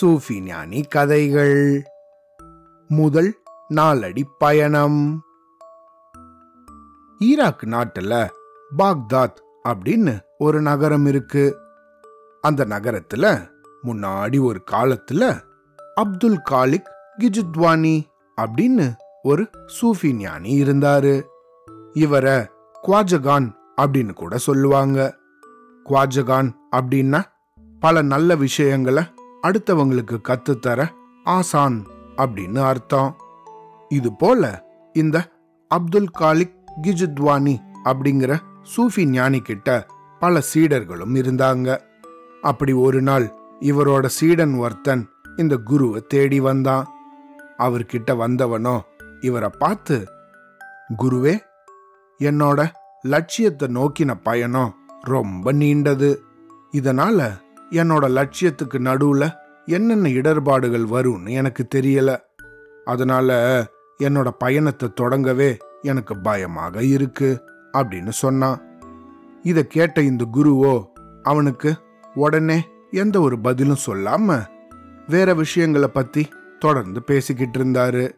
சூஃபி ஞானி கதைகள். முதல் நாலடி பயணம். ஈராக் நாட்டுல பாக்தாத் அப்படின்னு ஒரு நகரம் இருக்கு. அந்த நகரத்துல முன்னாடி ஒரு காலத்துல அப்துல் காலிக் கிஜுத்வானி அப்படின்னு ஒரு சூஃபி ஞானி இருந்தாரு. இவரை குவாஜகான் அப்படின்னு கூட சொல்லுவாங்க. குவாஜகான் அப்படின்னா பல நல்ல விஷயங்களை அடுத்தவங்களுக்கு கத்துத்தர ஆசான் அப்படின்னு அர்த்தம். இது போல இந்த அப்துல் காலிக் கிஜுத்வானி அப்படிங்கிற சூஃபி ஞானி கிட்ட பல சீடர்களும் இருந்தாங்க. அப்படி ஒரு நாள் இவரோட சீடன் ஒருத்தன் இந்த குருவை தேடி வந்தான். அவர்கிட்ட வந்தவனோ இவரை பார்த்து குருவே என்னோட லட்சியத்தை நோக்கின பயணம் ரொம்ப நீண்டது. இதனால என்னோட லட்சியத்துக்கு நடுவுல என்னென்ன இடர்பாடுகள் வரும்னு எனக்கு தெரியல. அதனால என்னோட பயணத்தை தொடங்கவே எனக்கு பயமாக இருக்கு அப்படின்னு சொன்னான். இதை கேட்ட இந்த குருவோ அவனுக்கு உடனே எந்த ஒரு பதிலும் சொல்லாம வேற விஷயங்களை பத்தி தொடர்ந்து பேசிக்கிட்டு இருந்தாரு.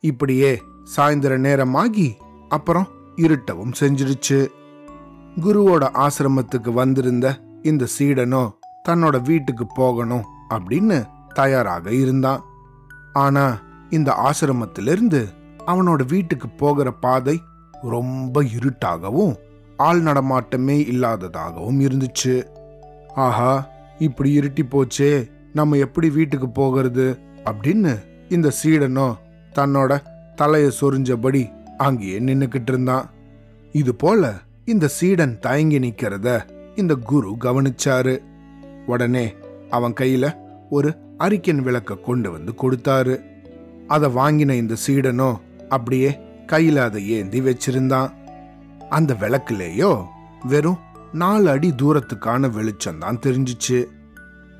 இப்படியே சாயந்தர நேரமாகி அப்புறம் இருட்டவும் செஞ்சிருச்சு குருவோட ஆசிரமத்துக்கு வந்திருந்த இந்த சீடனோ தன்னோட வீட்டுக்கு போகணும் அப்படின்னு தயாராக இருந்தான். ஆனா இந்த ஆசிரமத்திலிருந்து அவனோட வீட்டுக்கு போகிற பாதை ரொம்ப இருட்டாகவும் ஆள் நடமாட்டமே இல்லாததாகவும் இருந்துச்சு. ஆஹா இப்படி இருட்டி போச்சே நம்ம எப்படி வீட்டுக்கு போகிறது? அப்படின்னு இந்த சீடனும் தன்னோட தலைய சொரிஞ்சபடி அங்கேயே நின்னுக்கிட்டு இருந்தான். இது போல இந்த சீடன் தயங்கி நிக்கிறத இந்த குரு கவனிச்சாரு. உடனே அவன் கையில ஒரு அரிக்கன் விளக்க கொண்டு வந்து கொடுத்தாரு. அதை வாங்கின இந்த சீடனோ அப்படியே கையில அதை ஏந்தி வச்சிருந்தான். அந்த விளக்குலேயோ வெறும் நாலு அடி தூரத்துக்கான வெளிச்சம் தான் தெரிஞ்சிச்சு.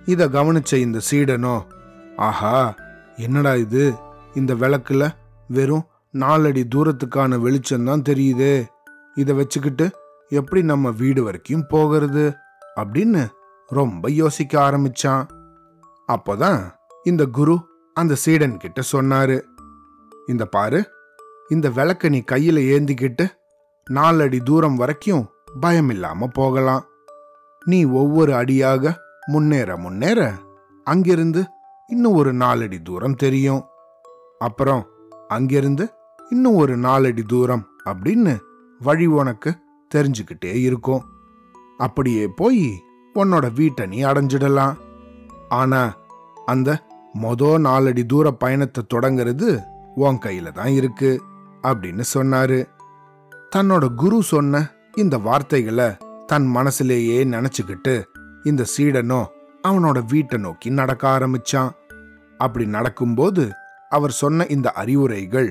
இத கவனிச்ச இந்த சீடனோ ஆஹா என்னடா இது? இந்த விளக்குல வெறும் நாலடி தூரத்துக்கான வெளிச்சம் தான் தெரியுதே. இதை வச்சுக்கிட்டு எப்படி நம்ம வீடு வரைக்கும் போகிறது? அப்படின்னு ரொம்ப யோசிக்க ஆரம்பிச்சான். அப்போதான் இந்த குரு அந்த சீடன் கிட்ட சொன்னாரு. இந்த பாரு இந்த விளக்க நீ கையில ஏந்திக்கிட்டு நாலடி தூரம் வரைக்கும் பயம் இல்லாம போகலாம். நீ ஒவ்வொரு அடியாக முன்னேற முன்னேற அங்கிருந்து இன்னும் ஒரு நாலடி தூரம் தெரியும். அப்புறம் அங்கிருந்து இன்னும் ஒரு நாலடி தூரம் அப்படின்னு வழி உனக்கு தெரிஞ்சுக்கிட்டே இருக்கும். அப்படியே போய் உன்னோட வீட்டை நீ அடைஞ்சிடலாம். ஆனா அந்த மொத நாலடி தூர பயணத்தை தொடங்கிறது உன் கையில தான் இருக்கு அப்படின்னு சொன்னாரு. தன்னோட குரு சொன்ன இந்த வார்த்தைகளை தன் மனசுலேயே நினைச்சுக்கிட்டு இந்த சீடனும் அவனோட வீட்டை நோக்கி நடக்க ஆரம்பிச்சான். அப்படி நடக்கும்போது அவர் சொன்ன இந்த அறிவுரைகள்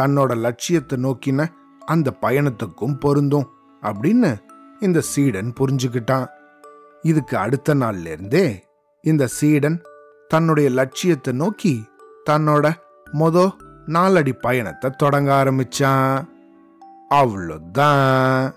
தன்னோட லட்சியத்தை நோக்கின அந்த பயணத்துக்கும் பொருந்தும் அப்படின்னு இந்த சீடன் புரிஞ்சுக்கிட்டான். இதுக்கு அடுத்த நாள்ல இருந்தே இந்த சீடன் தன்னுடைய லட்சியத்தை நோக்கி தன்னோட மொத நாலடி பயணத்தை தொடங்க ஆரம்பிச்சான். அவ்வளோதான்.